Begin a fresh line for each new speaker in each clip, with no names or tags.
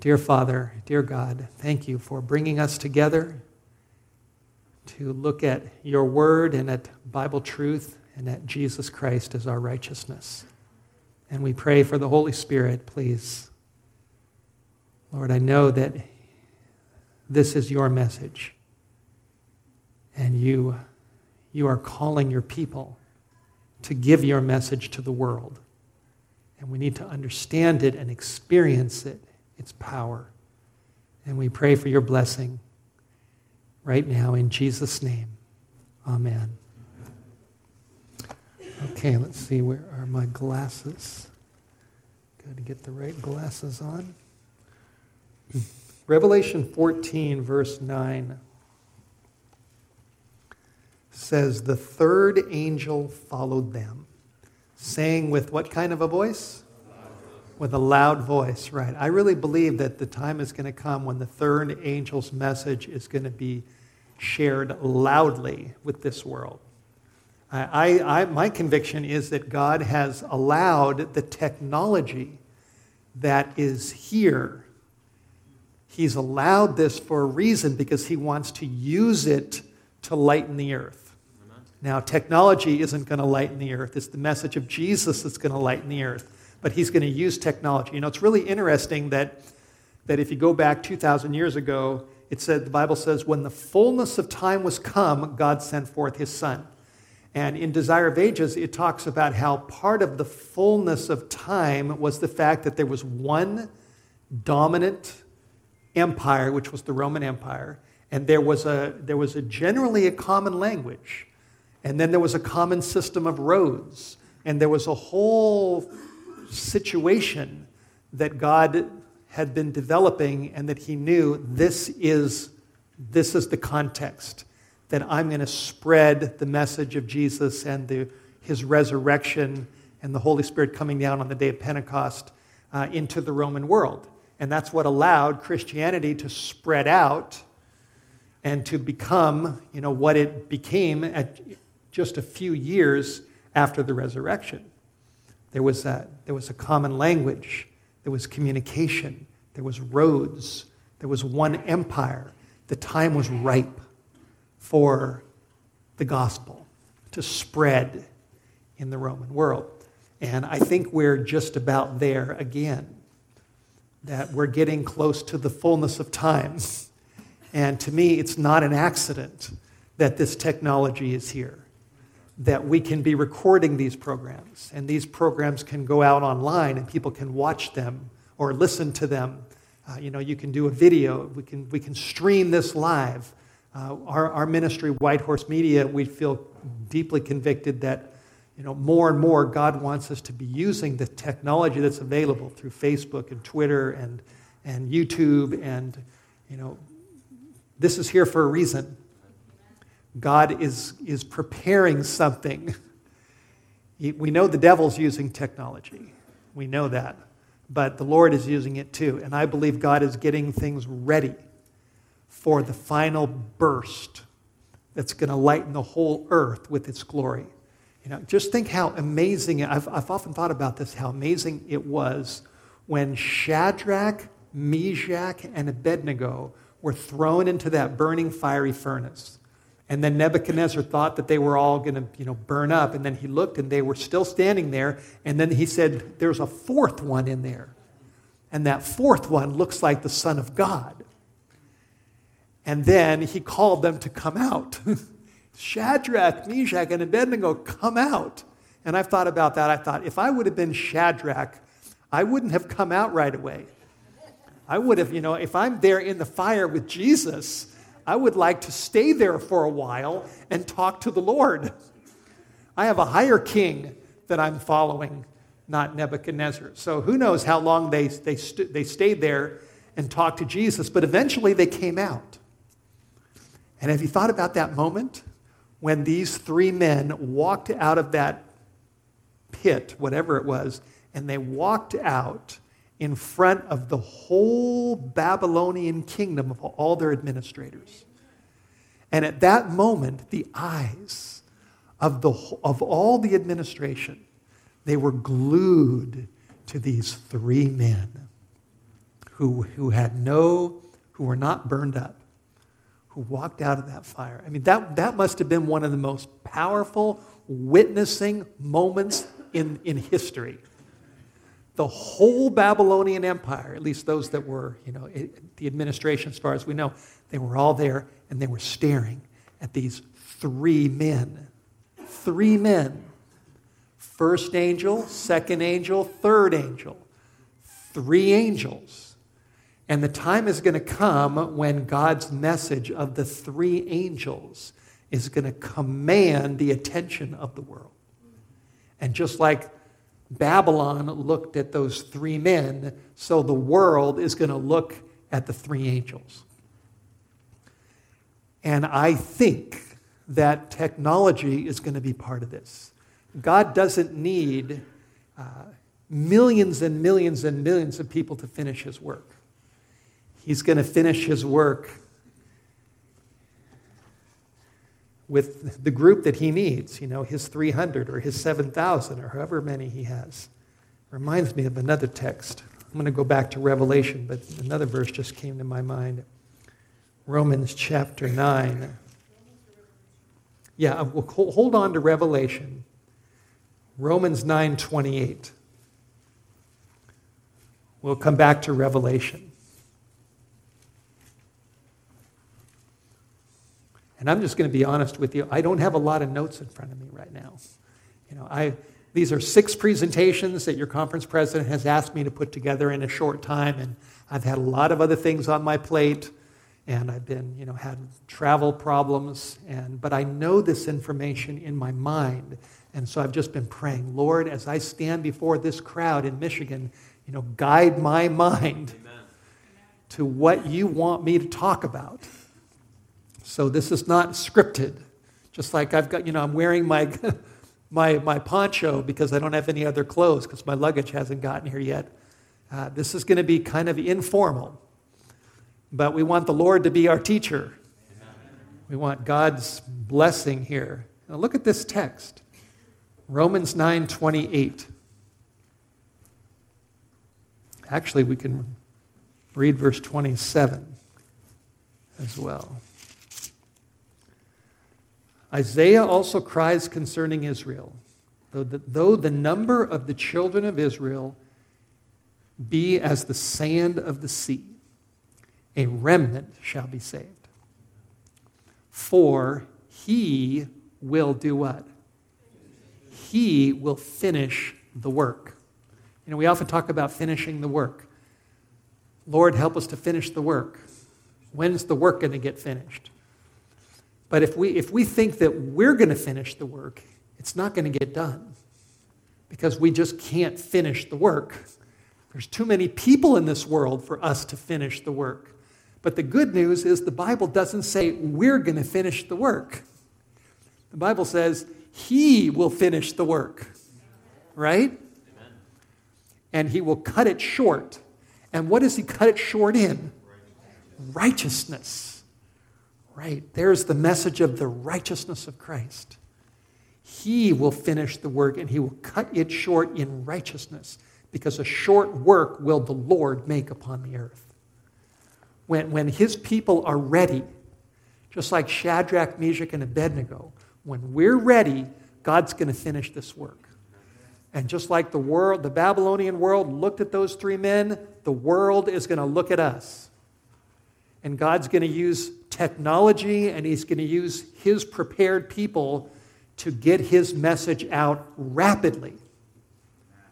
Dear Father, dear God, thank you for bringing us together to look at your word and at Bible truth and at Jesus Christ as our righteousness. And we pray for the Holy Spirit, please. Lord, I know that this is your message. And you, you are calling your people to give your message to the world. And we need to understand it and experience it its power. And we pray for your blessing right now in Jesus' name. Amen. Okay, let's see. Where are my glasses? Got to get the right glasses on. Hmm. Revelation 14, verse 9 says, The third angel followed them, saying with what kind of a voice? With a loud voice, right? I really believe that the time is going to come when the third angel's message is going to be shared loudly with this world. I, I, my conviction is that God has allowed the technology that is here. He's allowed this for a reason because he wants to use it to lighten the earth. Now, technology isn't going to lighten the earth. It's the message of Jesus that's going to lighten the earth but he's going to use technology. You know, it's really interesting that, that if you go back 2,000 years ago, it said, the Bible says, when the fullness of time was come, God sent forth his son. And in Desire of Ages, it talks about how part of the fullness of time was the fact that there was one dominant empire, which was the Roman Empire, and there was a, there was a generally a common language, and then there was a common system of roads, and there was a whole situation that God had been developing and that he knew this is, this is the context that I'm going to spread the message of Jesus and the, his resurrection and the Holy Spirit coming down on the day of Pentecost uh, into the Roman world. And that's what allowed Christianity to spread out and to become, you know, what it became at just a few years after the resurrection. There was, a, there was a common language, there was communication, there was roads, there was one empire. The time was ripe for the gospel to spread in the Roman world. And I think we're just about there again, that we're getting close to the fullness of time. And to me, it's not an accident that this technology is here that we can be recording these programs, and these programs can go out online and people can watch them or listen to them. Uh, you know, you can do a video, we can, we can stream this live. Uh, our, our ministry, White Horse Media, we feel deeply convicted that you know, more and more God wants us to be using the technology that's available through Facebook and Twitter and, and YouTube. And, you know, this is here for a reason. God is, is preparing something. We know the devil's using technology. We know that. But the Lord is using it too. And I believe God is getting things ready for the final burst that's going to lighten the whole earth with its glory. You know, just think how amazing, I've, I've often thought about this, how amazing it was when Shadrach, Meshach, and Abednego were thrown into that burning fiery furnace. And then Nebuchadnezzar thought that they were all going to, you know, burn up. And then he looked and they were still standing there. And then he said, There's a fourth one in there. And that fourth one looks like the Son of God. And then he called them to come out. Shadrach, Meshach, and Abednego, come out. And I've thought about that. I thought, if I would have been Shadrach, I wouldn't have come out right away. I would have, you know, if I'm there in the fire with Jesus, I would like to stay there for a while and talk to the Lord. I have a higher king that I'm following, not Nebuchadnezzar. So who knows how long they, they, st- they stayed there and talked to Jesus, but eventually they came out. And have you thought about that moment when these three men walked out of that pit, whatever it was, and they walked out in front of the whole Babylonian kingdom of all their administrators. And at that moment, the eyes of, the, of all the administration, they were glued to these three men who, who had no, who were not burned up, who walked out of that fire. I mean, that, that must have been one of the most powerful witnessing moments in, in history. The whole Babylonian Empire, at least those that were, you know, the administration, as far as we know, they were all there and they were staring at these three men. Three men. First angel, second angel, third angel. Three angels. And the time is going to come when God's message of the three angels is going to command the attention of the world. And just like Babylon looked at those three men, so the world is going to look at the three angels. And I think that technology is going to be part of this. God doesn't need uh, millions and millions and millions of people to finish his work. He's going to finish his work with the group that he needs, you know, his 300 or his 7,000 or however many he has. Reminds me of another text. I'm going to go back to Revelation, but another verse just came to my mind. Romans chapter 9. Yeah, we'll hold on to Revelation. Romans 9:28. We'll come back to Revelation. And I'm just going to be honest with you, I don't have a lot of notes in front of me right now. You know, I these are six presentations that your conference president has asked me to put together in a short time and I've had a lot of other things on my plate and I've been, you know, had travel problems and but I know this information in my mind. And so I've just been praying, Lord, as I stand before this crowd in Michigan, you know, guide my mind Amen. to what you want me to talk about. So this is not scripted. Just like I've got, you know, I'm wearing my, my, my poncho because I don't have any other clothes because my luggage hasn't gotten here yet. Uh, this is going to be kind of informal. But we want the Lord to be our teacher. We want God's blessing here. Now look at this text. Romans 9:28. Actually, we can read verse 27 as well. Isaiah also cries concerning Israel, though the, though the number of the children of Israel be as the sand of the sea, a remnant shall be saved. For he will do what? He will finish the work. You know, we often talk about finishing the work. Lord, help us to finish the work. When's the work going to get finished? But if we, if we think that we're going to finish the work, it's not going to get done because we just can't finish the work. There's too many people in this world for us to finish the work. But the good news is the Bible doesn't say we're going to finish the work. The Bible says He will finish the work, right? Amen. And He will cut it short. And what does He cut it short in? Righteousness. Right? There's the message of the righteousness of Christ. He will finish the work and he will cut it short in righteousness because a short work will the Lord make upon the earth. When, when his people are ready, just like Shadrach, Meshach, and Abednego, when we're ready, God's going to finish this work. And just like the world, the Babylonian world looked at those three men, the world is going to look at us. And God's going to use technology and He's going to use His prepared people to get His message out rapidly.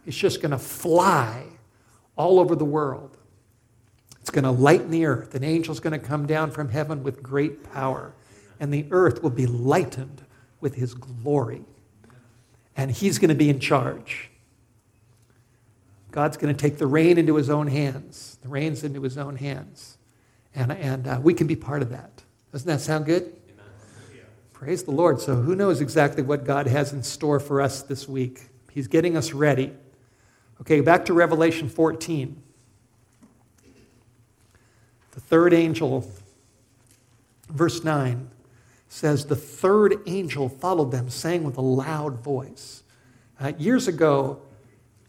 It's just going to fly all over the world. It's going to lighten the earth. An angel's going to come down from heaven with great power, and the earth will be lightened with His glory. And He's going to be in charge. God's going to take the reign into His own hands, the reins into His own hands. And, and uh, we can be part of that. Doesn't that sound good? Praise the Lord. So, who knows exactly what God has in store for us this week? He's getting us ready. Okay, back to Revelation 14. The third angel, verse 9, says, The third angel followed them, saying with a loud voice. Uh, years ago,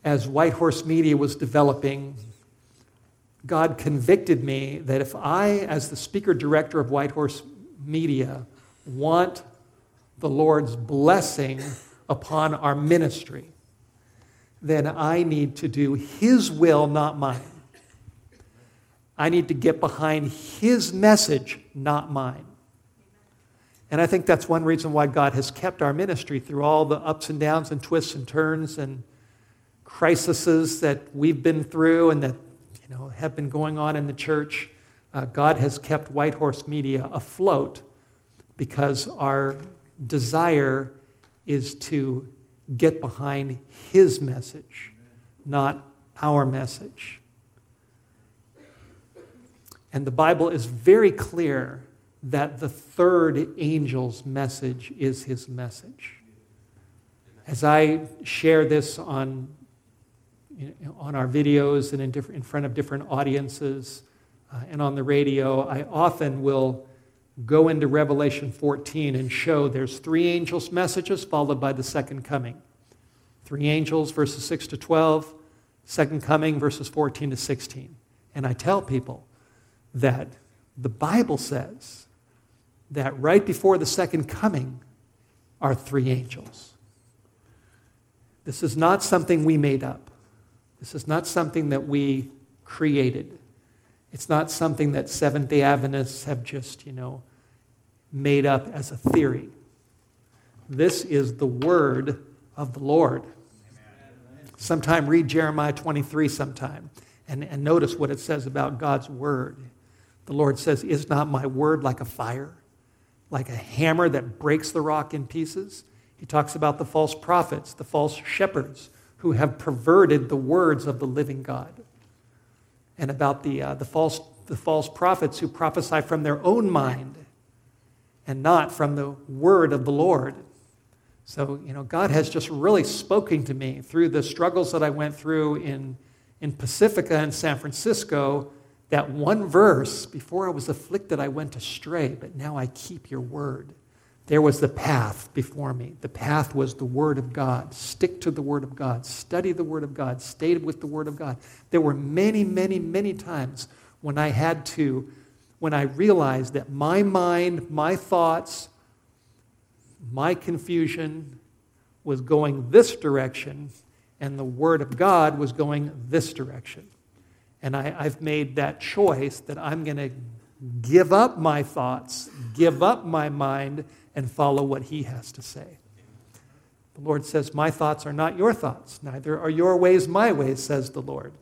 as White Horse Media was developing, God convicted me that if I, as the speaker director of Whitehorse Media, want the Lord's blessing upon our ministry, then I need to do His will, not mine. I need to get behind His message, not mine. And I think that's one reason why God has kept our ministry through all the ups and downs and twists and turns and crises that we've been through and that you know, have been going on in the church. Uh, God has kept White Horse Media afloat because our desire is to get behind His message, not our message. And the Bible is very clear that the third angel's message is his message. As I share this on, on our videos and in, in front of different audiences uh, and on the radio, I often will go into Revelation 14 and show there's three angels' messages followed by the second coming. Three angels, verses 6 to 12, second coming, verses 14 to 16. And I tell people that the Bible says that right before the second coming are three angels. This is not something we made up. This is not something that we created. It's not something that Seventh day Adventists have just, you know, made up as a theory. This is the word of the Lord. Sometime read Jeremiah 23 sometime and, and notice what it says about God's word. The Lord says, Is not my word like a fire, like a hammer that breaks the rock in pieces? He talks about the false prophets, the false shepherds who have perverted the words of the living God, and about the, uh, the, false, the false prophets who prophesy from their own mind and not from the word of the Lord. So, you know, God has just really spoken to me through the struggles that I went through in, in Pacifica and San Francisco that one verse, before I was afflicted, I went astray, but now I keep your word. There was the path before me. The path was the Word of God. Stick to the Word of God. Study the Word of God. Stay with the Word of God. There were many, many, many times when I had to, when I realized that my mind, my thoughts, my confusion was going this direction, and the Word of God was going this direction. And I, I've made that choice that I'm going to give up my thoughts, give up my mind, and follow what He has to say. The Lord says, My thoughts are not your thoughts, neither are your ways my ways, says the Lord.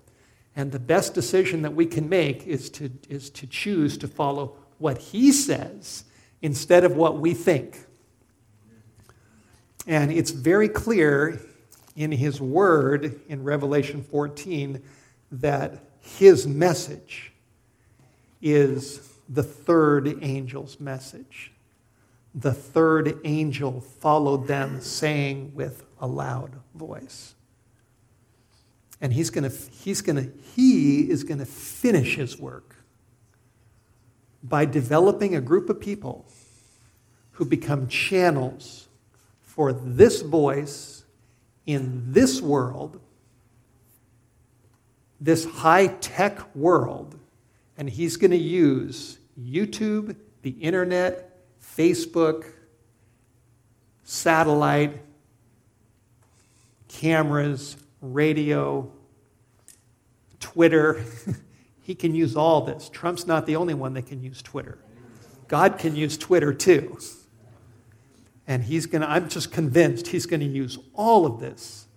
And the best decision that we can make is to, is to choose to follow what He says instead of what we think. And it's very clear in His Word in Revelation 14 that his message is the third angel's message. The third angel followed them, saying with a loud voice. And he's to, he's to, he is going to finish his work by developing a group of people who become channels for this voice in this world this high tech world, and he's going to use YouTube, the internet, Facebook, satellite, cameras, radio, Twitter. he can use all this. Trump's not the only one that can use Twitter. God can use Twitter too. And he's going to, I'm just convinced he's going to use all of this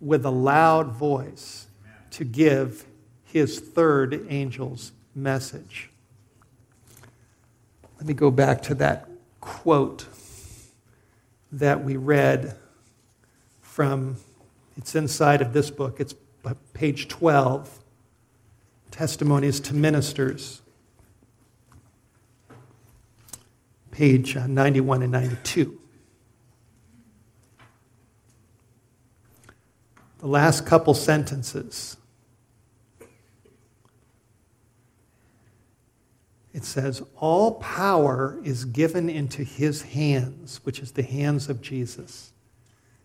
with a loud voice to give his third angel's message. Let me go back to that quote that we read from, it's inside of this book, it's page 12 Testimonies to Ministers, page uh, 91 and 92. The last couple sentences it says, All power is given into his hands, which is the hands of Jesus,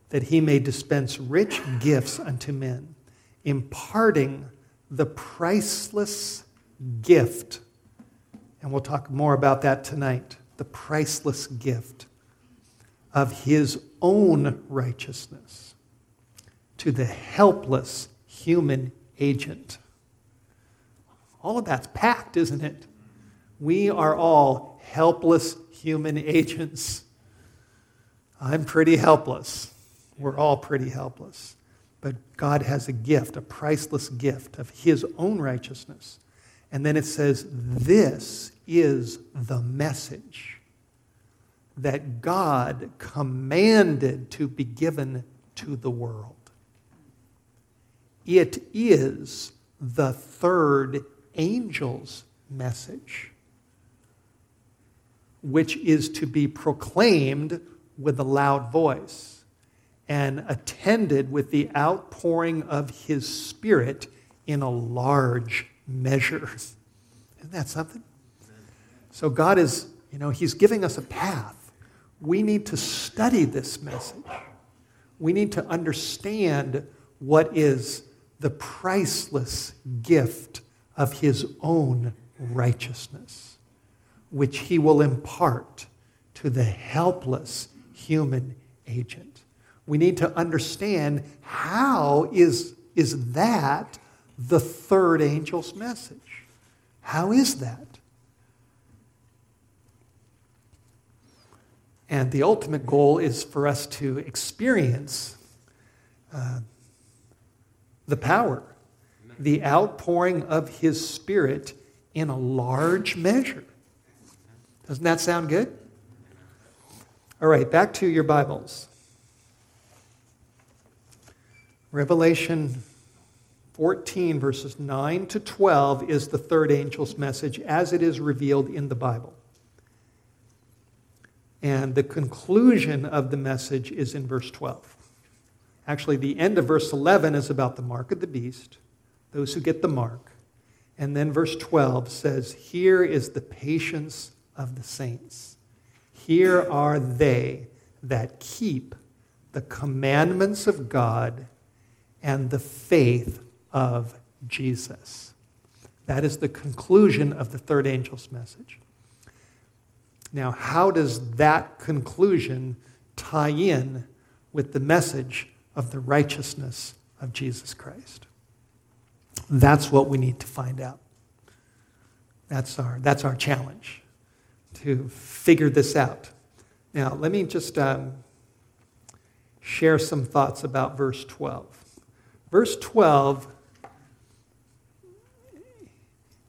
that he may dispense rich gifts unto men, imparting the priceless gift. And we'll talk more about that tonight. The priceless gift of his own righteousness to the helpless human agent. All of that's packed, isn't it? We are all helpless human agents. I'm pretty helpless. We're all pretty helpless. But God has a gift, a priceless gift of His own righteousness. And then it says, This is the message that God commanded to be given to the world. It is the third angel's message, which is to be proclaimed with a loud voice and attended with the outpouring of his spirit in a large measure. Isn't that something? So God is, you know, he's giving us a path. We need to study this message. We need to understand what is the priceless gift of his own righteousness, which he will impart to the helpless human agent. We need to understand how is, is that the third angel's message? How is that? And the ultimate goal is for us to experience uh, the power, the outpouring of His Spirit in a large measure. Doesn't that sound good? All right, back to your Bibles. Revelation 14, verses 9 to 12, is the third angel's message as it is revealed in the Bible. And the conclusion of the message is in verse 12. Actually, the end of verse 11 is about the mark of the beast, those who get the mark. And then verse 12 says, Here is the patience of the saints. Here are they that keep the commandments of God and the faith of Jesus. That is the conclusion of the third angel's message. Now, how does that conclusion tie in with the message of the righteousness of Jesus Christ? That's what we need to find out. That's our, that's our challenge to figure this out. Now, let me just um, share some thoughts about verse 12. Verse 12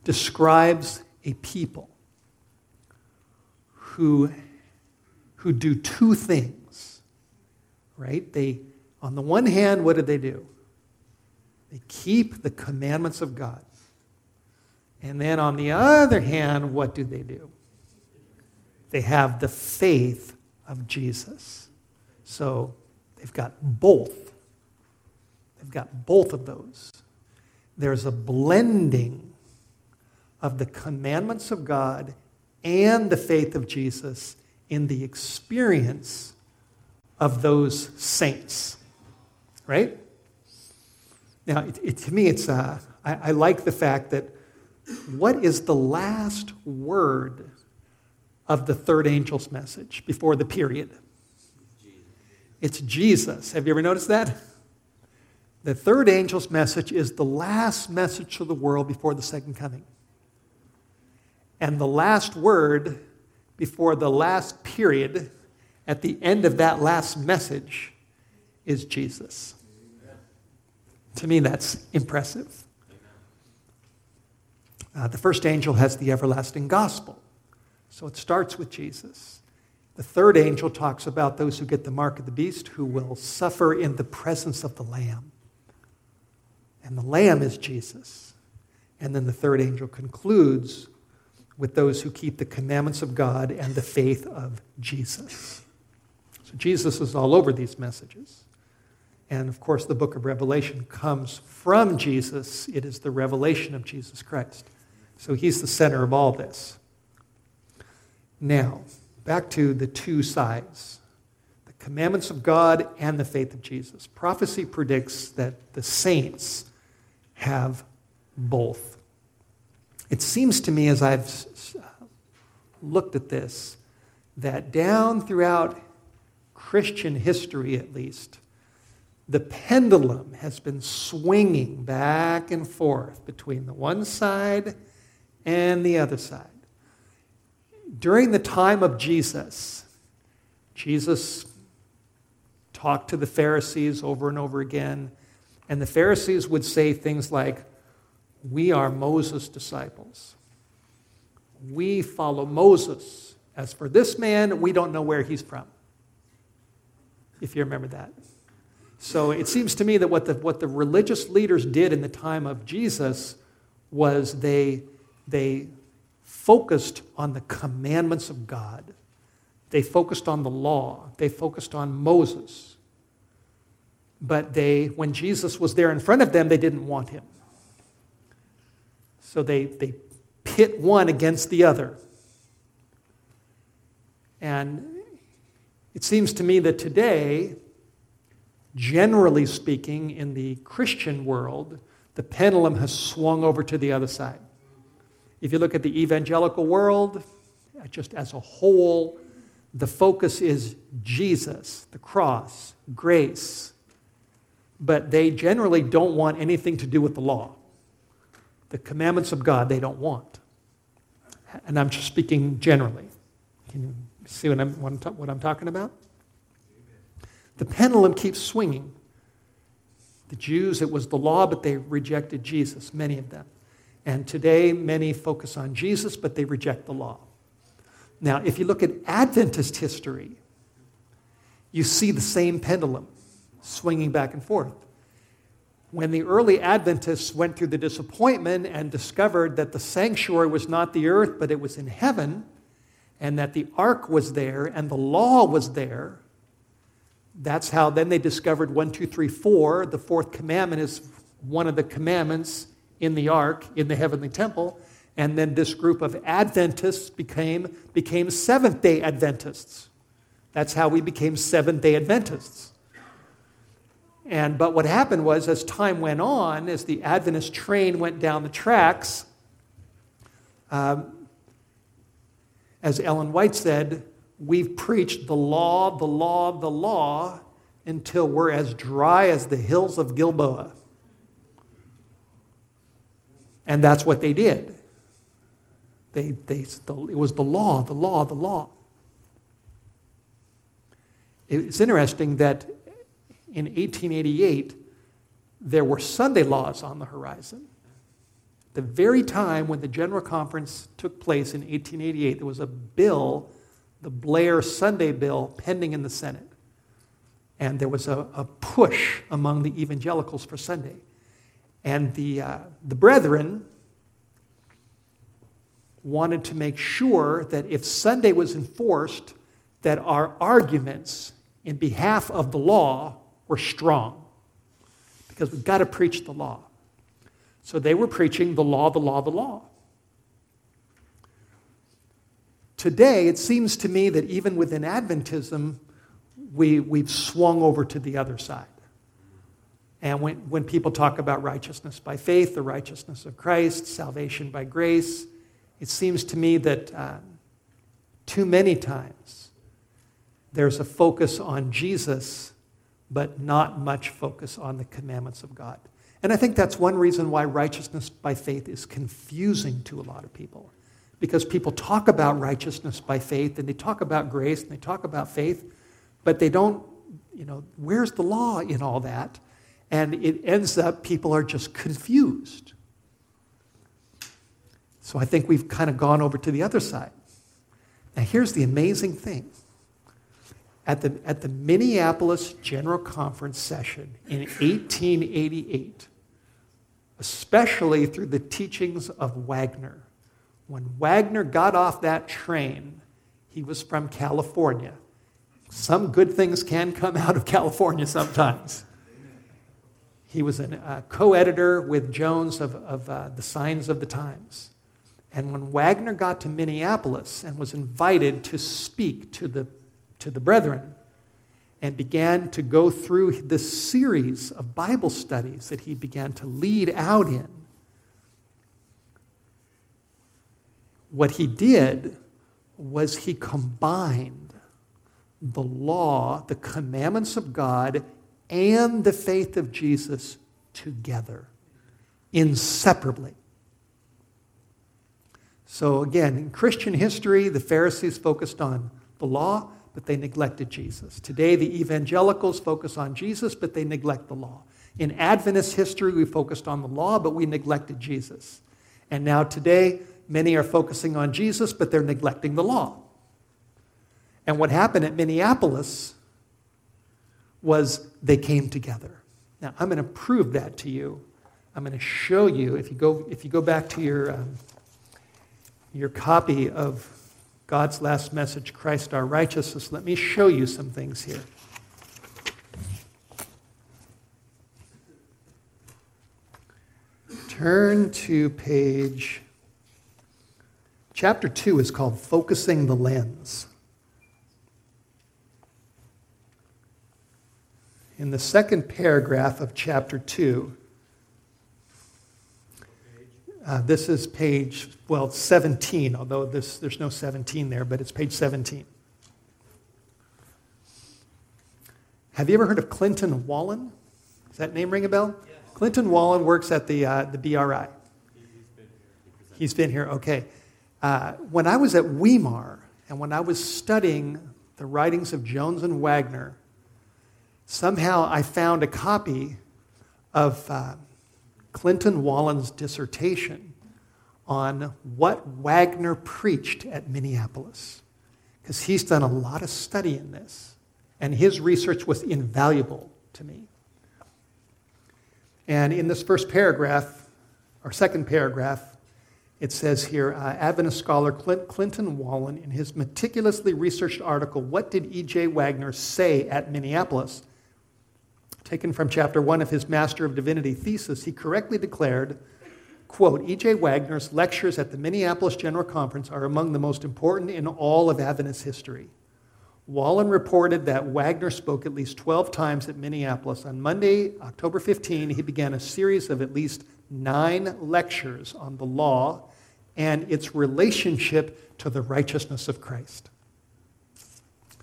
describes a people who, who do two things, right? They, on the one hand, what do they do? They keep the commandments of God. And then on the other hand, what do they do? They have the faith of Jesus. So they've got both. They've got both of those. There's a blending of the commandments of God and the faith of Jesus in the experience of those saints. Right? Now, it, it, to me, it's, uh, I, I like the fact that what is the last word of the third angel's message before the period. It's Jesus. Have you ever noticed that? The third angel's message is the last message to the world before the second coming. And the last word before the last period, at the end of that last message, is Jesus. To me, that's impressive. Uh, the first angel has the everlasting gospel. So it starts with Jesus. The third angel talks about those who get the mark of the beast who will suffer in the presence of the Lamb. And the Lamb is Jesus. And then the third angel concludes with those who keep the commandments of God and the faith of Jesus. So Jesus is all over these messages. And of course, the book of Revelation comes from Jesus, it is the revelation of Jesus Christ. So he's the center of all this. Now, back to the two sides the commandments of God and the faith of Jesus. Prophecy predicts that the saints have both. it seems to me as I've uh, looked at this that down throughout Christian history, at least, the pendulum has been swinging back and forth between the one side and the other side. During the time of Jesus, Jesus talked to the Pharisees over and over again, and the Pharisees would say things like, We are Moses' disciples. We follow Moses. As for this man, we don't know where he's from. If you remember that. So it seems to me that what the, what the religious leaders did in the time of Jesus was they, they focused on the commandments of God. They focused on the law. They focused on Moses. But they, when Jesus was there in front of them, they didn't want him. So they, they pit one against the other. And it seems to me that today, generally speaking, in the Christian world, the pendulum has swung over to the other side. If you look at the evangelical world, just as a whole, the focus is Jesus, the cross, grace. But they generally don't want anything to do with the law. The commandments of God, they don't want. And I'm just speaking generally. Can you see what I'm, what I'm, talking about? The pendulum keeps swinging. The Jews, it was the law, but they rejected Jesus, many of them. And today, many focus on Jesus, but they reject the law. Now, if you look at Adventist history, you see the same pendulum swinging back and forth. When the early Adventists went through the disappointment and discovered that the sanctuary was not the earth, but it was in heaven, and that the ark was there and the law was there, that's how then they discovered one, two, three, four. The fourth commandment is one of the commandments in the ark, in the heavenly temple. And then this group of Adventists became, became Seventh day Adventists. That's how we became Seventh day Adventists. And, but what happened was, as time went on, as the Adventist train went down the tracks, um, as Ellen White said, we've preached the law, the law, the law until we're as dry as the hills of Gilboa. And that's what they did. They, they, it was the law, the law, the law. It's interesting that in 1888, there were Sunday laws on the horizon. The very time when the General Conference took place in 1888, there was a bill the Blair Sunday bill pending in the Senate. And there was a, a push among the evangelicals for Sunday. And the, uh, the brethren wanted to make sure that if Sunday was enforced, that our arguments in behalf of the law were strong. Because we've got to preach the law. So they were preaching the law, the law, the law. Today, it seems to me that even within Adventism, we, we've swung over to the other side. And when, when people talk about righteousness by faith, the righteousness of Christ, salvation by grace, it seems to me that uh, too many times there's a focus on Jesus, but not much focus on the commandments of God. And I think that's one reason why righteousness by faith is confusing to a lot of people because people talk about righteousness by faith and they talk about grace and they talk about faith, but they don't, you know, where's the law in all that? And it ends up people are just confused. So I think we've kind of gone over to the other side. Now, here's the amazing thing. At the, at the Minneapolis General Conference session in 1888, especially through the teachings of Waggoner, when Waggoner got off that train, he was from California. Some good things can come out of California sometimes. He was a uh, co editor with Jones of, of uh, The Signs of the Times. And when Waggoner got to Minneapolis and was invited to speak to the, to the brethren and began to go through this series of Bible studies that he began to lead out in, what he did was he combined the law, the commandments of God, and the faith of Jesus together, inseparably. So, again, in Christian history, the Pharisees focused on the law, but they neglected Jesus. Today, the evangelicals focus on Jesus, but they neglect the law. In Adventist history, we focused on the law, but we neglected Jesus. And now, today, many are focusing on Jesus, but they're neglecting the law. And what happened at Minneapolis was they came together. Now, I'm going to prove that to you. I'm going to show you, if you go, if you go back to your, um, your copy of God's last message, Christ our righteousness, let me show you some things here. Turn to page. Chapter 2 is called Focusing the Lens. In the second paragraph of chapter 2, uh, this is page, well, 17, although this, there's no 17 there, but it's page 17. Have you ever heard of Clinton Wahlen? Does that name ring a bell? Yes. Clinton Wahlen works at the, uh, the BRI. He's been here, okay. Uh, when I was at Weimar and when I was studying the writings of Jones and Waggoner, somehow I found a copy of uh, Clinton Wahlen's dissertation on what Waggoner preached at Minneapolis, because he's done a lot of study in this, and his research was invaluable to me. And in this first paragraph, or second paragraph, it says here uh, Adventist scholar Clint, Clinton Wahlen, in his meticulously researched article, What Did E.J. Waggoner Say at Minneapolis? Taken from chapter one of his Master of Divinity thesis, he correctly declared, quote, E.J. Waggoner's lectures at the Minneapolis General Conference are among the most important in all of Adventist history. Wahlen reported that Waggoner spoke at least 12 times at Minneapolis. On Monday, October 15, he began a series of at least nine lectures on the law and its relationship to the righteousness of Christ.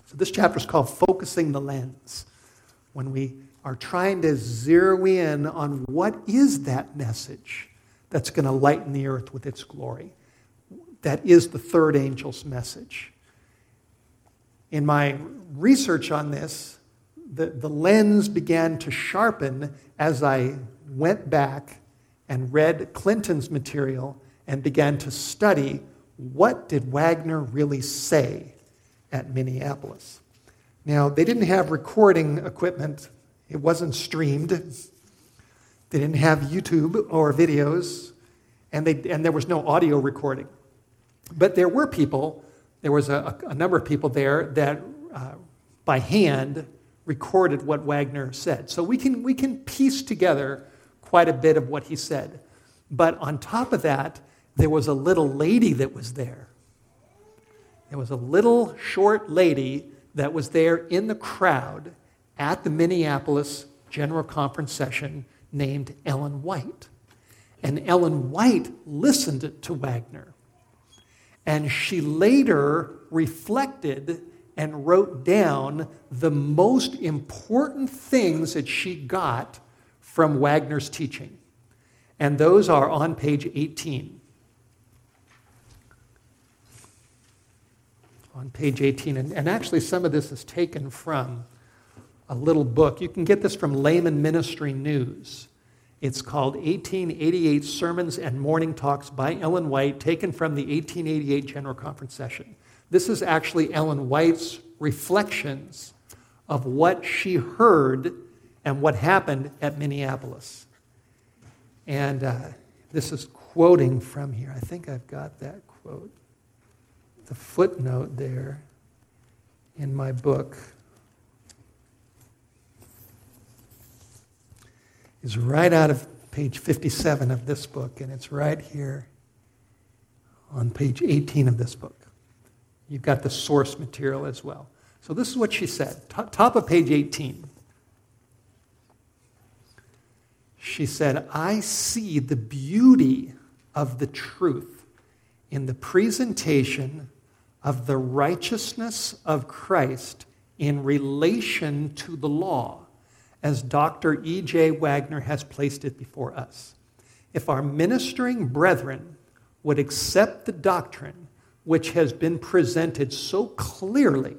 So this chapter is called Focusing the Lens. When we are trying to zero in on what is that message that's going to lighten the earth with its glory. That is the third angel's message. In my research on this, the, the lens began to sharpen as I went back and read Clinton's material and began to study what did Waggoner really say at Minneapolis. Now, they didn't have recording equipment it wasn't streamed. They didn't have YouTube or videos, and, they, and there was no audio recording. But there were people, there was a, a number of people there that uh, by hand recorded what Waggoner said. So we can, we can piece together quite a bit of what he said. But on top of that, there was a little lady that was there. There was a little short lady that was there in the crowd at the Minneapolis General Conference session named Ellen White. And Ellen White listened to Waggoner. And she later reflected and wrote down the most important things that she got from Waggoner's teaching. And those are on page 18. On page 18. And, and actually, some of this is taken from a little book. You can get this from Layman Ministry News. It's called 1888 Sermons and Morning Talks by Ellen White, taken from the 1888 General Conference session. This is actually Ellen White's reflections of what she heard and what happened at Minneapolis. And uh, this is quoting from here. I think I've got that quote. The footnote there in my book. Is right out of page 57 of this book, and it's right here on page 18 of this book. You've got the source material as well. So this is what she said, top of page 18. She said, I see the beauty of the truth in the presentation of the righteousness of Christ in relation to the law, as Dr. E.J. Waggoner has placed it before us. If our ministering brethren would accept the doctrine which has been presented so clearly,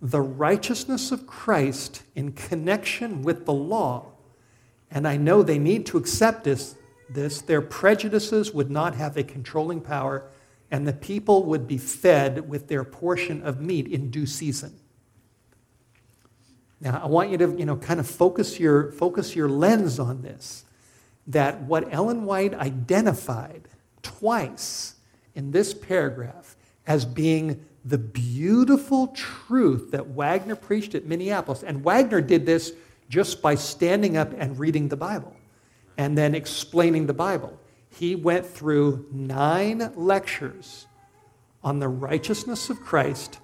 the righteousness of Christ in connection with the law, and I know they need to accept this, this, their prejudices would not have a controlling power, and the people would be fed with their portion of meat in due season. Now, I want you to, you know, kind of focus your, focus your lens on this. That what Ellen White identified twice in this paragraph as being the beautiful truth that Waggoner preached at Minneapolis. And Waggoner did this just by standing up and reading the Bible and then explaining the Bible. He went through nine lectures on the righteousness of Christ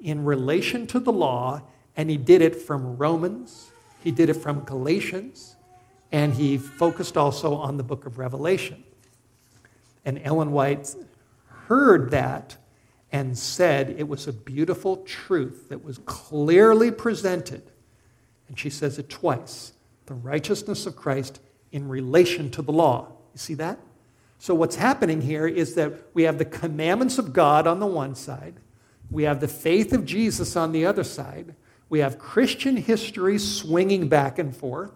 in relation to the law, and he did it from Romans, he did it from Galatians, and he focused also on the book of Revelation. And Ellen White heard that and said it was a beautiful truth that was clearly presented. And she says it twice the righteousness of Christ in relation to the law. You see that? So, what's happening here is that we have the commandments of God on the one side, we have the faith of Jesus on the other side, we have Christian history swinging back and forth,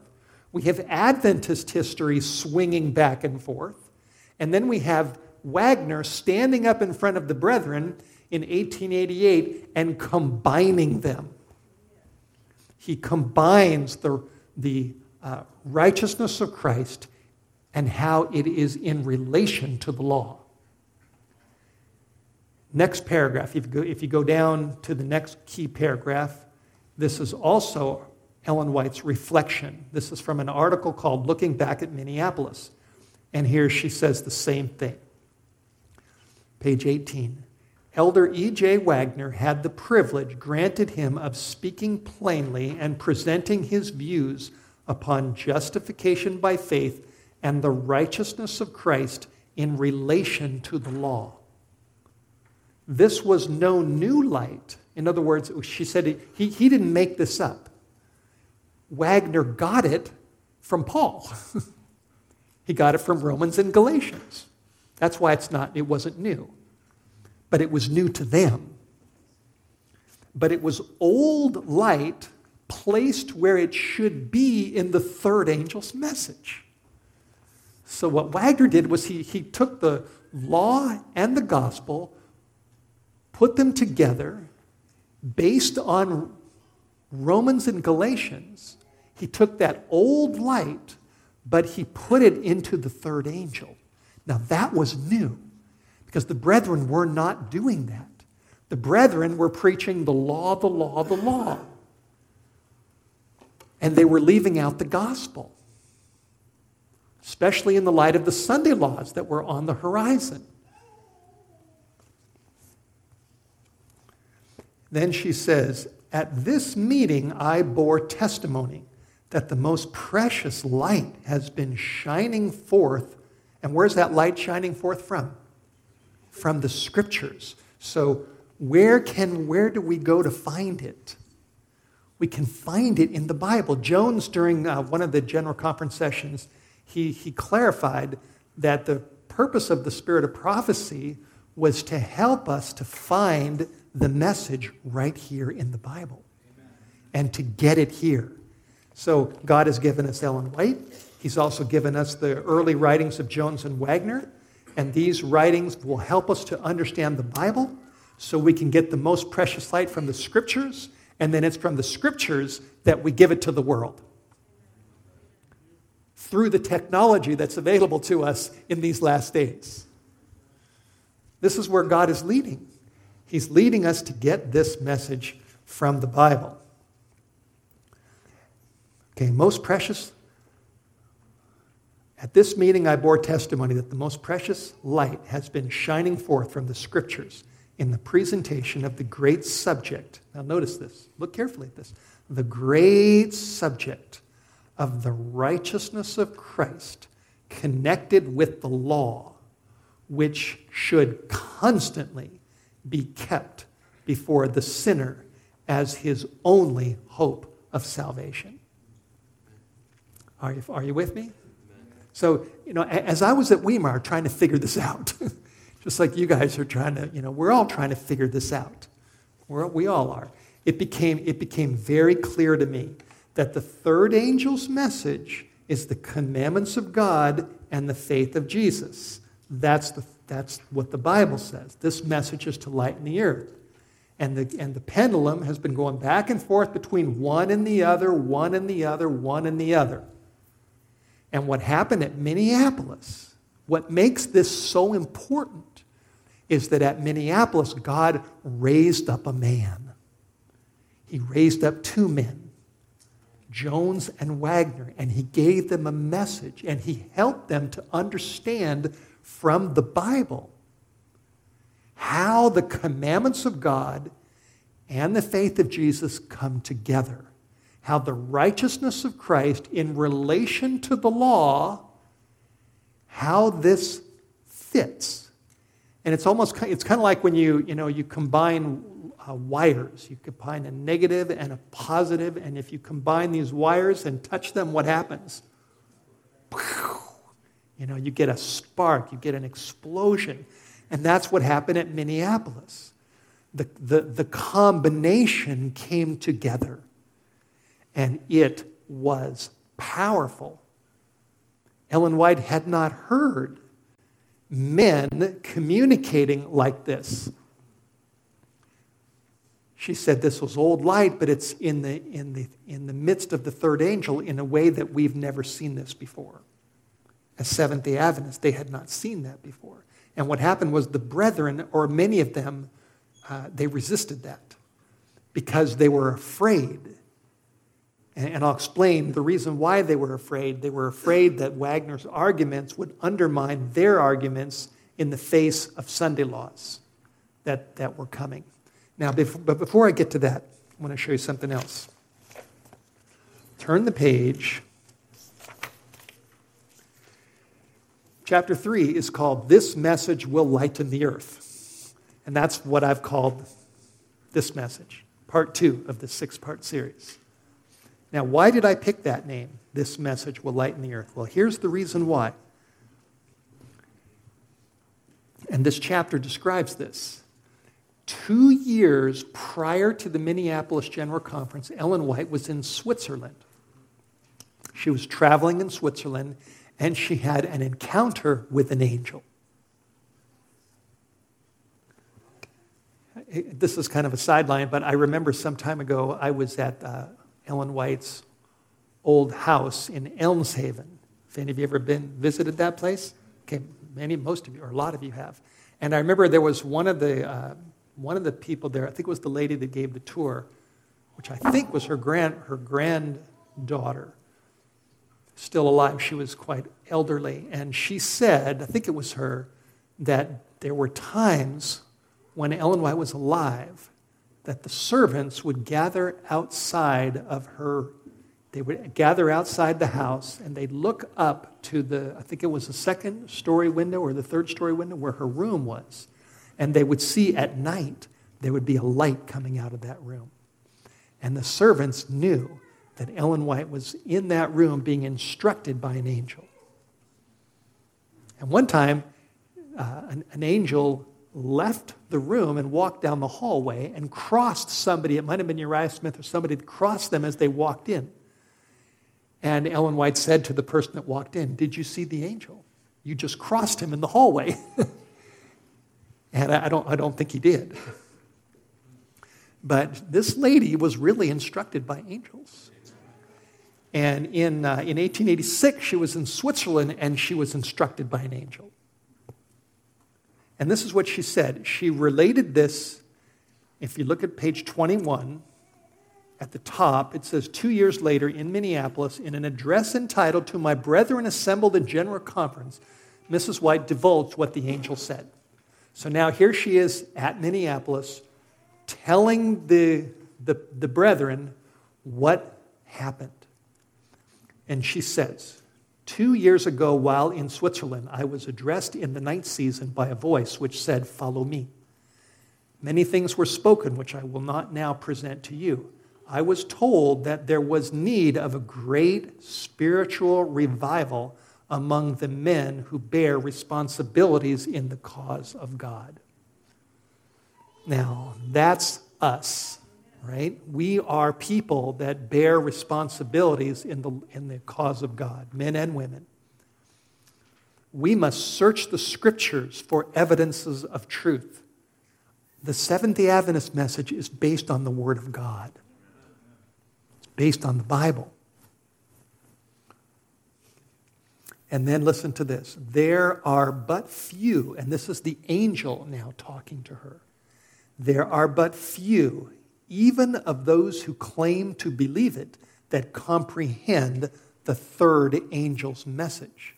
we have Adventist history swinging back and forth, and then we have Waggoner standing up in front of the brethren in 1888 and combining them. He combines the, the uh, righteousness of Christ and how it is in relation to the law. Next paragraph, if you, go, if you go down to the next key paragraph, this is also Ellen White's reflection. This is from an article called Looking Back at Minneapolis. And here she says the same thing. Page 18. Elder E.J. Waggoner had the privilege granted him of speaking plainly and presenting his views upon justification by faith and the righteousness of Christ in relation to the law. This was no new light. In other words, she said he, he didn't make this up. Waggoner got it from Paul. he got it from Romans and Galatians. That's why it's not, it wasn't new. But it was new to them. But it was old light placed where it should be in the third angel's message. So, what Waggoner did was he, he took the law and the gospel, put them together based on Romans and Galatians. He took that old light, but he put it into the third angel. Now, that was new because the brethren were not doing that. The brethren were preaching the law, the law, the law. And they were leaving out the gospel, especially in the light of the Sunday laws that were on the horizon. Then she says, At this meeting I bore testimony that the most precious light has been shining forth. And where's that light shining forth from? From the scriptures. So where can where do we go to find it? We can find it in the Bible. Jones, during uh, one of the general conference sessions, he, he clarified that the purpose of the spirit of prophecy was to help us to find the message right here in the Bible Amen. and to get it here. So God has given us Ellen White. He's also given us the early writings of Jones and Waggoner. And these writings will help us to understand the Bible so we can get the most precious light from the scriptures and then it's from the scriptures that we give it to the world through the technology that's available to us in these last days. This is where God is leading. He's leading us to get this message from the Bible. Okay, most precious. At this meeting, I bore testimony that the most precious light has been shining forth from the scriptures in the presentation of the great subject. Now, notice this. Look carefully at this. The great subject of the righteousness of Christ connected with the law, which should constantly be kept before the sinner as his only hope of salvation. Are you, are you with me? So, you know, as I was at Weimar trying to figure this out, just like you guys are trying to, you know, we're all trying to figure this out. We're, we all are. It became, it became very clear to me that the third angel's message is the commandments of God and the faith of Jesus. That's, the, that's what the Bible says. This message is to lighten the earth. And the, and the pendulum has been going back and forth between one and the other, one and the other, one and the other. And what happened at Minneapolis, what makes this so important, is that at Minneapolis, God raised up a man. He raised up two men, Jones and Waggoner, and he gave them a message and he helped them to understand from the Bible how the commandments of God and the faith of Jesus come together how the righteousness of Christ in relation to the law, how this fits. And it's almost it's kind of like when you, you know, you combine uh, wires. You combine a negative and a positive, and if you combine these wires and touch them, what happens? You know, you get a spark, you get an explosion. And that's what happened at Minneapolis. The, the, the combination came together and it was powerful. Ellen White had not heard men communicating like this. She said this was old light, but it's in the, in, the, in the midst of the third angel in a way that we've never seen this before. As Seventh day Adventists, they had not seen that before. And what happened was the brethren, or many of them, uh, they resisted that because they were afraid and I'll explain the reason why they were afraid. They were afraid that Waggoner's arguments would undermine their arguments in the face of Sunday laws that, that were coming. Now, but before I get to that, I want to show you something else. Turn the page. Chapter 3 is called This Message Will Lighten the Earth. And that's what I've called this message, part two of the six part series. Now, why did I pick that name? This message will lighten the earth. Well, here's the reason why. And this chapter describes this. Two years prior to the Minneapolis General Conference, Ellen White was in Switzerland. She was traveling in Switzerland and she had an encounter with an angel. This is kind of a sideline, but I remember some time ago I was at uh, Ellen White's old house in Elmshaven. If any of you ever been visited that place, okay, many, most of you, or a lot of you have. And I remember there was one of the uh, one of the people there. I think it was the lady that gave the tour, which I think was her grand her granddaughter, still alive. She was quite elderly, and she said, I think it was her, that there were times when Ellen White was alive that the servants would gather outside of her they would gather outside the house and they'd look up to the i think it was the second story window or the third story window where her room was. And they would see at night there would be a light coming out of that room. And the servants knew that ellen white was in that room being instructed by an angel and one time uh, an, an angel left the room and walked down the hallway and crossed somebody. It might have been Uriah Smith or somebody had crossed them as they walked in. And Ellen White said to the person that walked in, Did you see the angel? You just crossed him in the hallway. and I don't, I don't think he did. But this lady was really instructed by angels. And in, uh, in 1886, she was in Switzerland and she was instructed by an angel. And this is what she said. She related this, if you look at page 21, at the top, it says, Two years later in Minneapolis, in an address entitled To My Brethren Assembled in General Conference, Mrs. White divulged what the angel said. So now here she is at Minneapolis telling the, the, the brethren what happened. And she says, Two years ago, while in Switzerland, I was addressed in the night season by a voice which said, Follow me. Many things were spoken, which I will not now present to you. I was told that there was need of a great spiritual revival among the men who bear responsibilities in the cause of God. Now, that's us, right? We are people that bear responsibilities in the, in the cause of God, men and women. We must search the scriptures for evidences of truth. The Seventh day Adventist message is based on the Word of God, it's based on the Bible. And then listen to this there are but few, and this is the angel now talking to her. There are but few, even of those who claim to believe it, that comprehend the third angel's message.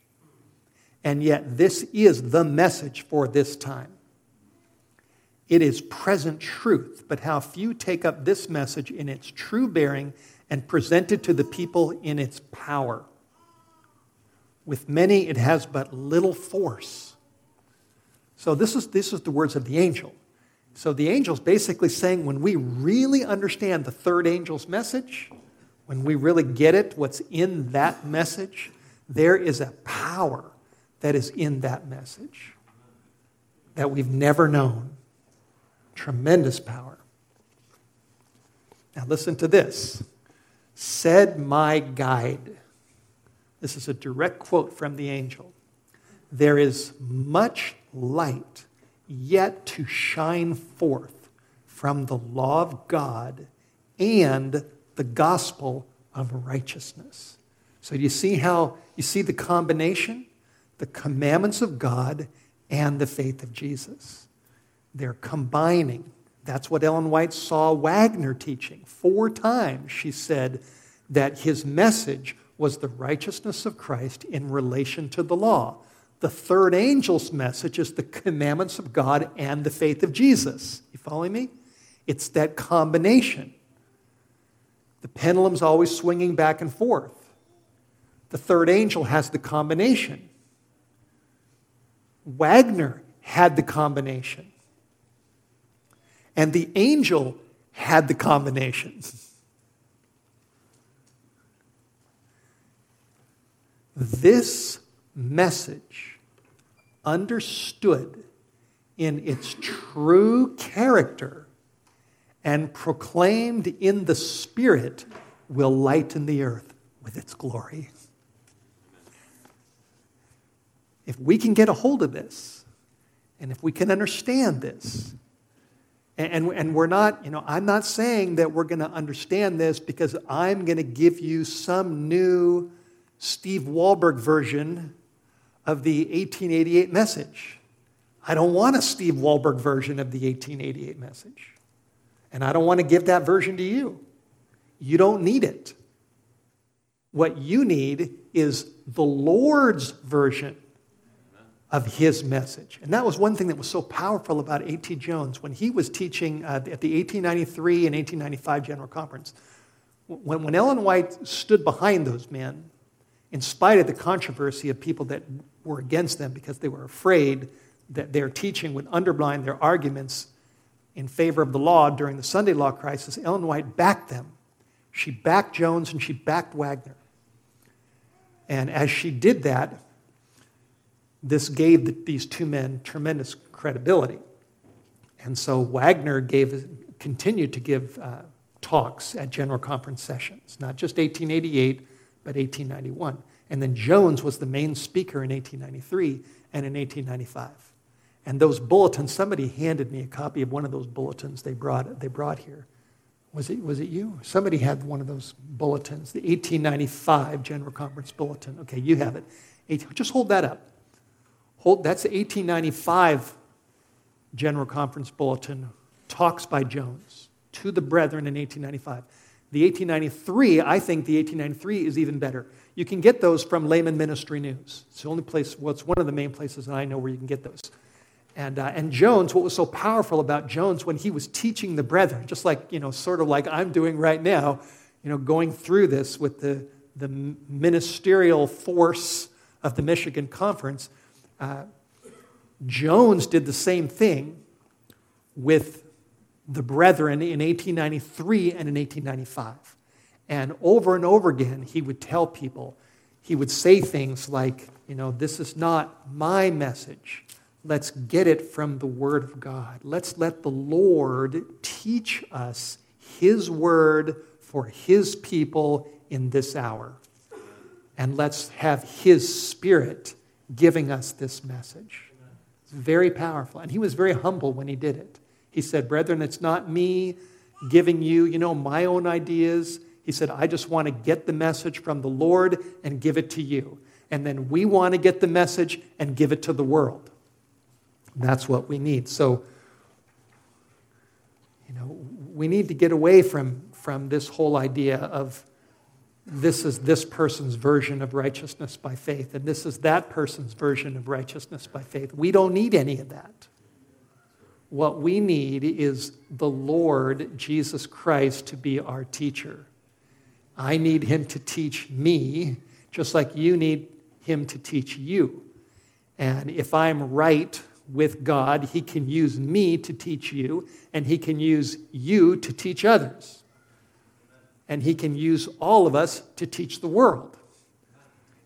And yet, this is the message for this time. It is present truth, but how few take up this message in its true bearing and present it to the people in its power. With many, it has but little force. So, this is, this is the words of the angel. So the angel's basically saying when we really understand the third angel's message, when we really get it, what's in that message, there is a power that is in that message that we've never known. Tremendous power. Now listen to this. Said my guide. This is a direct quote from the angel. There is much light yet to shine forth from the law of God and the gospel of righteousness. So, you see how you see the combination? The commandments of God and the faith of Jesus. They're combining. That's what Ellen White saw Waggoner teaching. Four times she said that his message was the righteousness of Christ in relation to the law. The third angel's message is the commandments of God and the faith of Jesus. You following me? It's that combination. The pendulum's always swinging back and forth. The third angel has the combination. Waggoner had the combination. And the angel had the combination. This message understood in its true character and proclaimed in the Spirit will lighten the earth with its glory. If we can get a hold of this, and if we can understand this, and, and we're not, you know, I'm not saying that we're going to understand this because I'm going to give you some new Steve Wohlberg version of the 1888 message. I don't want a Steve Wohlberg version of the 1888 message. And I don't want to give that version to you. You don't need it. What you need is the Lord's version of his message. And that was one thing that was so powerful about A.T. Jones when he was teaching uh, at the 1893 and 1895 General Conference. When, when Ellen White stood behind those men, in spite of the controversy of people that were against them because they were afraid that their teaching would undermine their arguments in favor of the law during the Sunday law crisis, Ellen White backed them. She backed Jones and she backed Waggoner. And as she did that, this gave these two men tremendous credibility. And so Waggoner gave, continued to give uh, talks at General Conference sessions, not just 1888, but 1891. And then Jones was the main speaker in 1893 and in 1895. And those bulletins, somebody handed me a copy of one of those bulletins they brought, they brought here. Was it, was it you? Somebody had one of those bulletins, the 1895 General Conference Bulletin. Okay, you have it. Just hold that up. Hold, that's the 1895 General Conference Bulletin, talks by Jones to the brethren in 1895. The 1893, I think the 1893 is even better. You can get those from Layman Ministry News. It's the only place, well, it's one of the main places that I know where you can get those. And, uh, and Jones, what was so powerful about Jones when he was teaching the brethren, just like, you know, sort of like I'm doing right now, you know, going through this with the, the ministerial force of the Michigan Conference, uh, Jones did the same thing with the brethren in 1893 and in 1895. And over and over again, he would tell people, he would say things like, you know, this is not my message. Let's get it from the Word of God. Let's let the Lord teach us His Word for His people in this hour. And let's have His Spirit giving us this message. It's very powerful. And he was very humble when he did it. He said, Brethren, it's not me giving you, you know, my own ideas. He said, I just want to get the message from the Lord and give it to you. And then we want to get the message and give it to the world. That's what we need. So, you know, we need to get away from, from this whole idea of this is this person's version of righteousness by faith, and this is that person's version of righteousness by faith. We don't need any of that. What we need is the Lord Jesus Christ to be our teacher. I need him to teach me, just like you need him to teach you. And if I'm right with God, he can use me to teach you, and he can use you to teach others and he can use all of us to teach the world.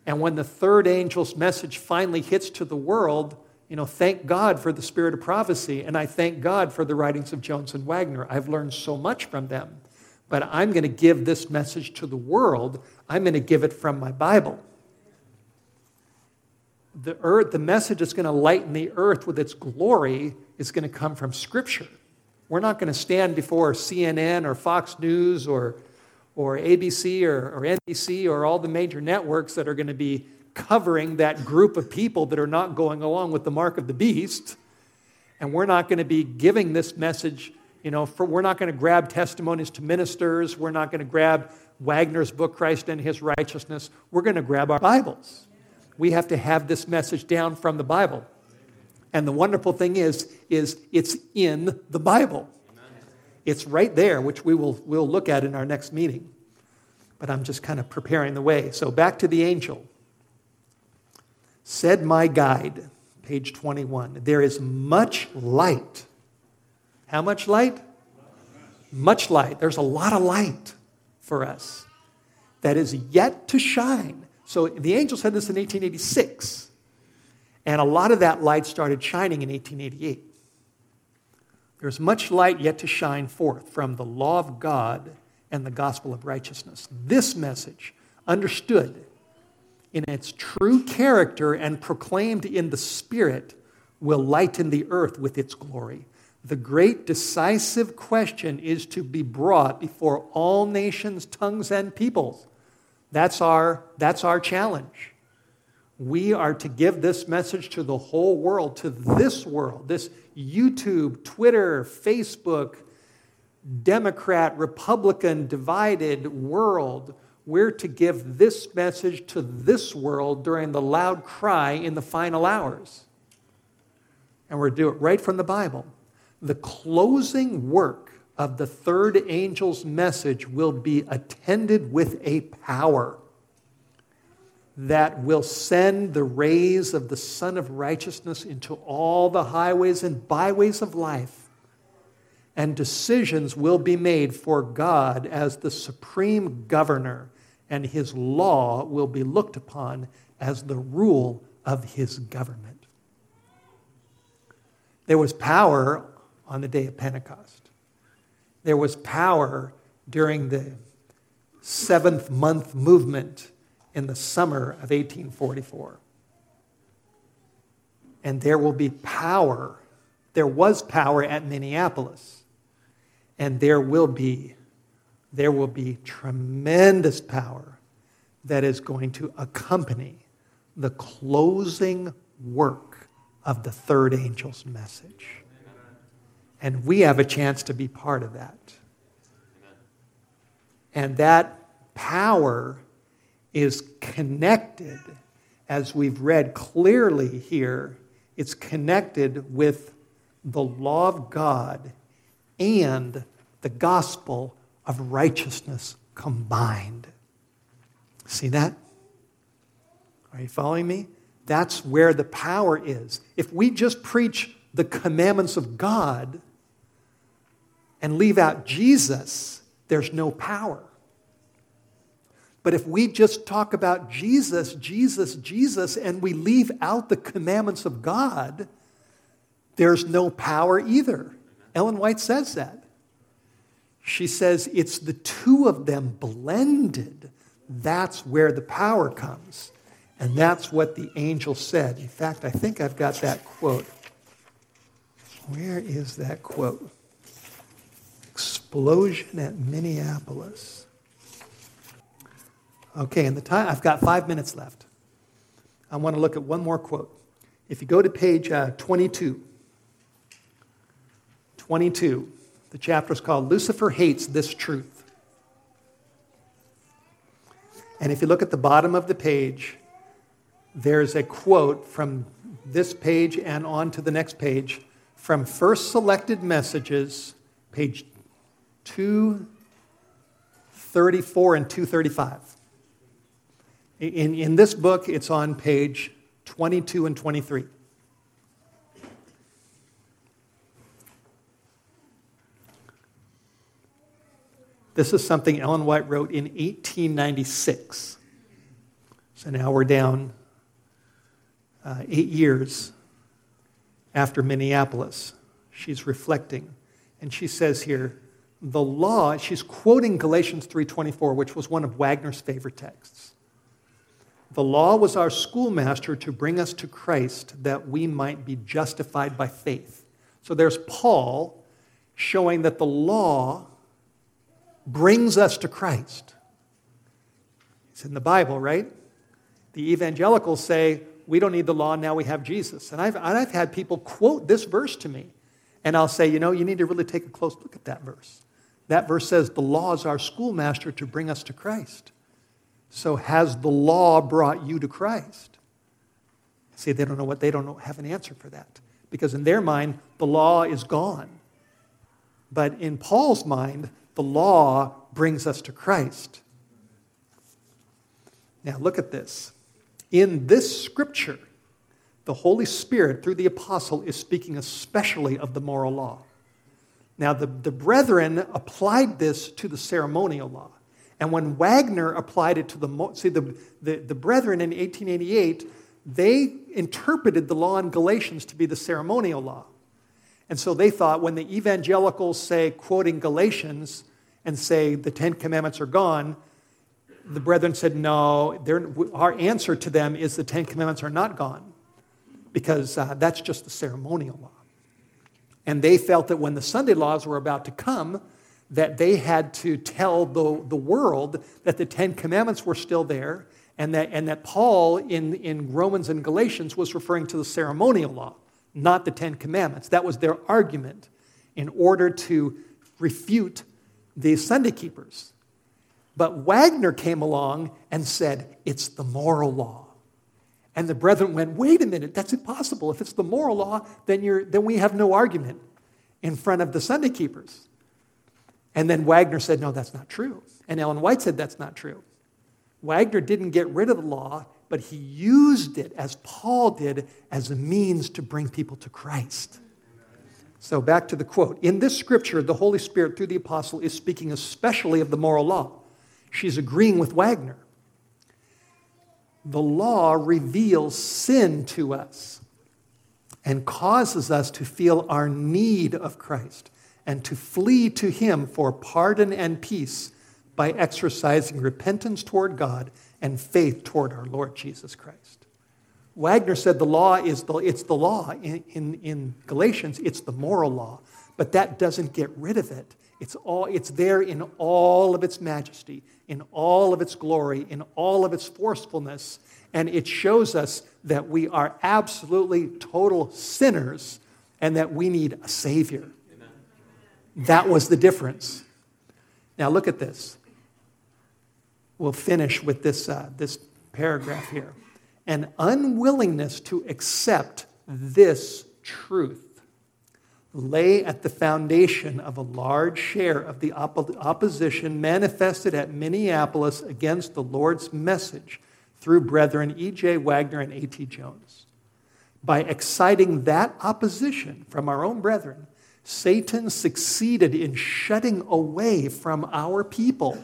And when the third angel's message finally hits to the world, you know, thank God for the spirit of prophecy, and I thank God for the writings of Jones and Waggoner. I've learned so much from them. But I'm going to give this message to the world. I'm going to give it from my Bible. The earth, the message that's going to lighten the earth with its glory is going to come from Scripture. We're not going to stand before CNN or Fox News or or ABC or, or NBC or all the major networks that are going to be covering that group of people that are not going along with the mark of the beast. And we're not going to be giving this message, you know, for, we're not going to grab testimonies to ministers. We're not going to grab Waggoner's book, Christ and His Righteousness. We're going to grab our Bibles. We have to have this message down from the Bible. And the wonderful thing is, is it's in the Bible. It's right there, which we will we'll look at in our next meeting. But I'm just kind of preparing the way. So back to the angel. Said my guide, page 21, there is much light. How much light? Much light. There's a lot of light for us that is yet to shine. So the angel said this in 1886. And a lot of that light started shining in 1888. There's much light yet to shine forth from the law of God and the gospel of righteousness. This message, understood in its true character and proclaimed in the Spirit, will lighten the earth with its glory. The great decisive question is to be brought before all nations, tongues, and peoples. That's our, that's our challenge. We are to give this message to the whole world, to this world, this YouTube, Twitter, Facebook, Democrat, Republican divided world. We're to give this message to this world during the loud cry in the final hours. And we're to do it right from the Bible. The closing work of the third angel's message will be attended with a power that will send the rays of the Sun of Righteousness into all the highways and byways of life. And decisions will be made for God as the supreme governor, and his law will be looked upon as the rule of his government. There was power on the day of Pentecost. There was power during the seventh month movement in the summer of 1844. And there will be power. There was power at Minneapolis. And there will be there will be tremendous power that is going to accompany the closing work of the third angel's message. And we have a chance to be part of that. And that power is connected, as we've read clearly here, it's connected with the law of God and the gospel of righteousness combined. See that? Are you following me? That's where the power is. If we just preach the commandments of God and leave out Jesus, there's no power. But if we just talk about Jesus, Jesus, Jesus, and we leave out the commandments of God, there's no power either. Ellen White says that. She says it's the two of them blended. That's where the power comes. And that's what the angel said. In fact, I think I've got that quote. Where is that quote? Explosion at Minneapolis. Okay, in the time, I've got five minutes left. I want to look at one more quote. If you go to page uh, 22, 22, the chapter is called Lucifer Hates This Truth. And if you look at the bottom of the page, there's a quote from this page and on to the next page from First Selected Messages, page 234 and 235. In, in this book, it's on page 22 and 23. This is something Ellen White wrote in 1896. So now we're down uh, eight years after Minneapolis. She's reflecting. And she says here, the law, she's quoting Galatians 3.24, which was one of Waggoner's favorite texts. The law was our schoolmaster to bring us to Christ that we might be justified by faith. So there's Paul showing that the law brings us to Christ. It's in the Bible, right? The evangelicals say, we don't need the law, now we have Jesus. And I've, and I've had people quote this verse to me. And I'll say, you know, you need to really take a close look at that verse. That verse says, the law is our schoolmaster to bring us to Christ. So has the law brought you to Christ? See, they don't know what, they don't know, have an answer for that. Because in their mind, the law is gone. But in Paul's mind, the law brings us to Christ. Now, look at this. In this scripture, the Holy Spirit, through the apostle, is speaking especially of the moral law. Now, the, the brethren applied this to the ceremonial law. And when Waggoner applied it to the, see, the, the, the brethren in 1888, they interpreted the law in Galatians to be the ceremonial law. And so they thought when the evangelicals say, quoting Galatians, and say the Ten Commandments are gone, the brethren said, no, our answer to them is the Ten Commandments are not gone because uh, that's just the ceremonial law. And they felt that when the Sunday laws were about to come, that they had to tell the, the world that the Ten Commandments were still there, and that, and that Paul in, in Romans and Galatians was referring to the ceremonial law, not the Ten Commandments. That was their argument in order to refute the Sunday keepers. But Waggoner came along and said, it's the moral law. And the brethren went, wait a minute, that's impossible. If it's the moral law, then, you're, then we have no argument in front of the Sunday keepers. And then Waggoner said, No, that's not true. And Ellen White said, That's not true. Waggoner didn't get rid of the law, but he used it, as Paul did, as a means to bring people to Christ. So back to the quote. In this scripture, the Holy Spirit, through the apostle, is speaking especially of the moral law. She's agreeing with Waggoner. The law reveals sin to us and causes us to feel our need of Christ and to flee to Him for pardon and peace by exercising repentance toward God and faith toward our Lord Jesus Christ. Waggoner said the law is the, it's the law. In, in, in Galatians, it's the moral law. But that doesn't get rid of it. It's, all, it's there in all of its majesty, in all of its glory, in all of its forcefulness. And it shows us that we are absolutely total sinners and that we need a Savior. That was the difference. Now, look at this. We'll finish with this, uh, this paragraph here. An unwillingness to accept this truth lay at the foundation of a large share of the oppo- opposition manifested at Minneapolis against the Lord's message through brethren E.J. Waggoner and A.T. Jones. By exciting that opposition from our own brethren, Satan succeeded in shutting away from our people,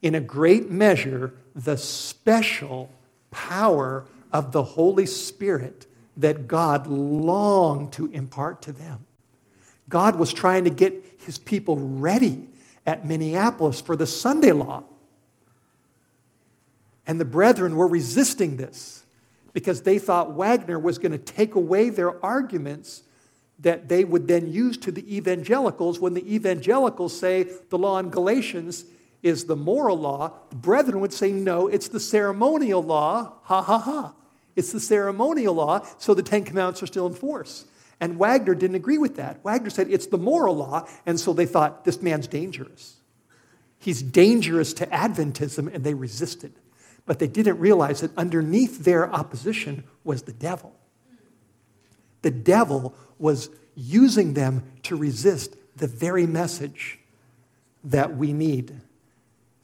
in a great measure, the special power of the Holy Spirit that God longed to impart to them. God was trying to get his people ready at Minneapolis for the Sunday law. And the brethren were resisting this because they thought Waggoner was going to take away their arguments that they would then use to the evangelicals when the evangelicals say the law in Galatians is the moral law. The brethren would say, no, it's the ceremonial law. Ha ha ha. It's the ceremonial law, so the Ten Commandments are still in force. And Waggoner didn't agree with that. Waggoner said it's the moral law, and so they thought this man's dangerous. He's dangerous to Adventism, and they resisted. But they didn't realize that underneath their opposition was the devil. The devil was using them to resist the very message that we need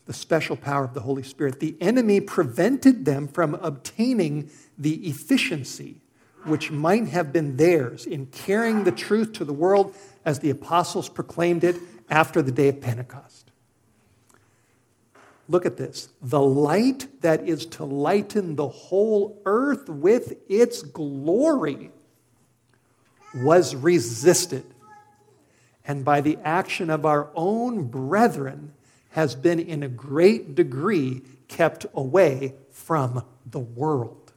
the special power of the Holy Spirit. The enemy prevented them from obtaining the efficiency which might have been theirs in carrying the truth to the world as the apostles proclaimed it after the day of Pentecost. Look at this. The light that is to lighten the whole earth with its glory was resisted. And by the action of our own brethren, has been in a great degree kept away from the world.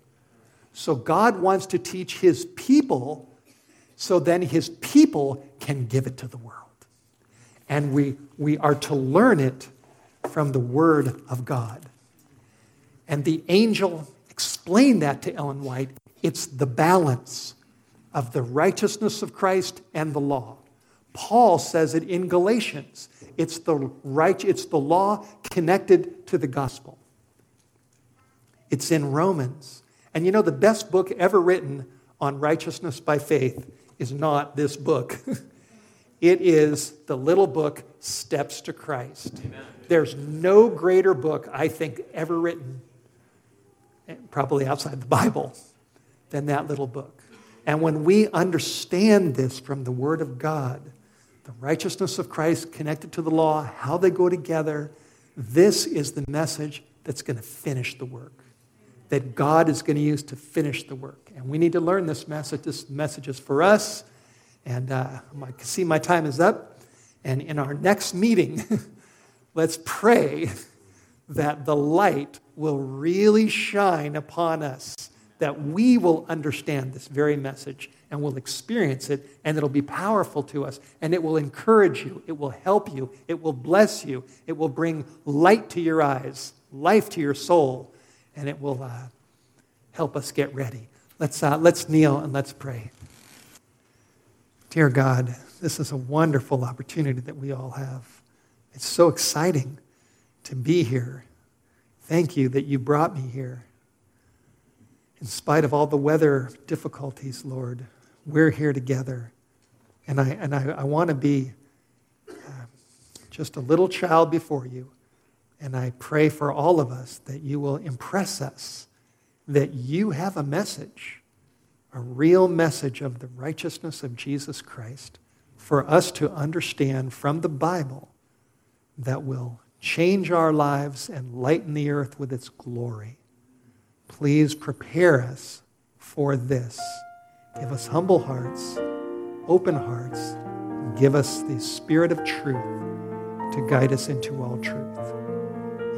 So God wants to teach his people so then his people can give it to the world. And we, we are to learn it from the Word of God. And the angel explained that to Ellen White. It's the balance of the righteousness of Christ and the law. Paul says it in Galatians. It's the right, it's the law connected to the gospel. It's in Romans. And you know, the best book ever written on righteousness by faith is not this book. it is the little book, Steps to Christ. Amen. There's no greater book, I think, ever written, eh, probably outside the Bible, than that little book. And when we understand this from the Word of God, the righteousness of Christ connected to the law, how they go together, this is the message that's going to finish the work that God is going to use to finish the work. And we need to learn this message. This message is for us. And uh, I see my time is up. And in our next meeting, let's pray that the light will really shine upon us, that we will understand this very message and will experience it, and it'll be powerful to us, and it will encourage you, it will help you, it will bless you, it will bring light to your eyes, life to your soul and it will uh, help us get ready. Let's, uh, let's kneel and let's pray. Dear God, this is a wonderful opportunity that we all have. It's so exciting to be here. Thank you that you brought me here. In spite of all the weather difficulties, Lord, we're here together. And I, and I, I want to be uh, just a little child before you and I pray for all of us that you will impress us that you have a message, a real message of the righteousness of Jesus Christ for us to understand from the Bible that will change our lives and lighten the earth with its glory. Please prepare us for this. Give us humble hearts, open hearts, give us the spirit of truth to guide us into all truth.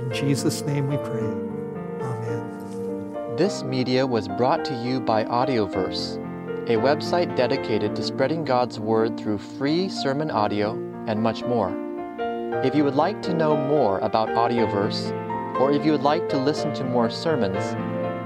In Jesus' name we pray. Amen.
This media was brought to you by Audioverse, a website dedicated to spreading God's Word through free sermon audio and much more. If you would like to know more about Audioverse, or if you would like to listen to more sermons,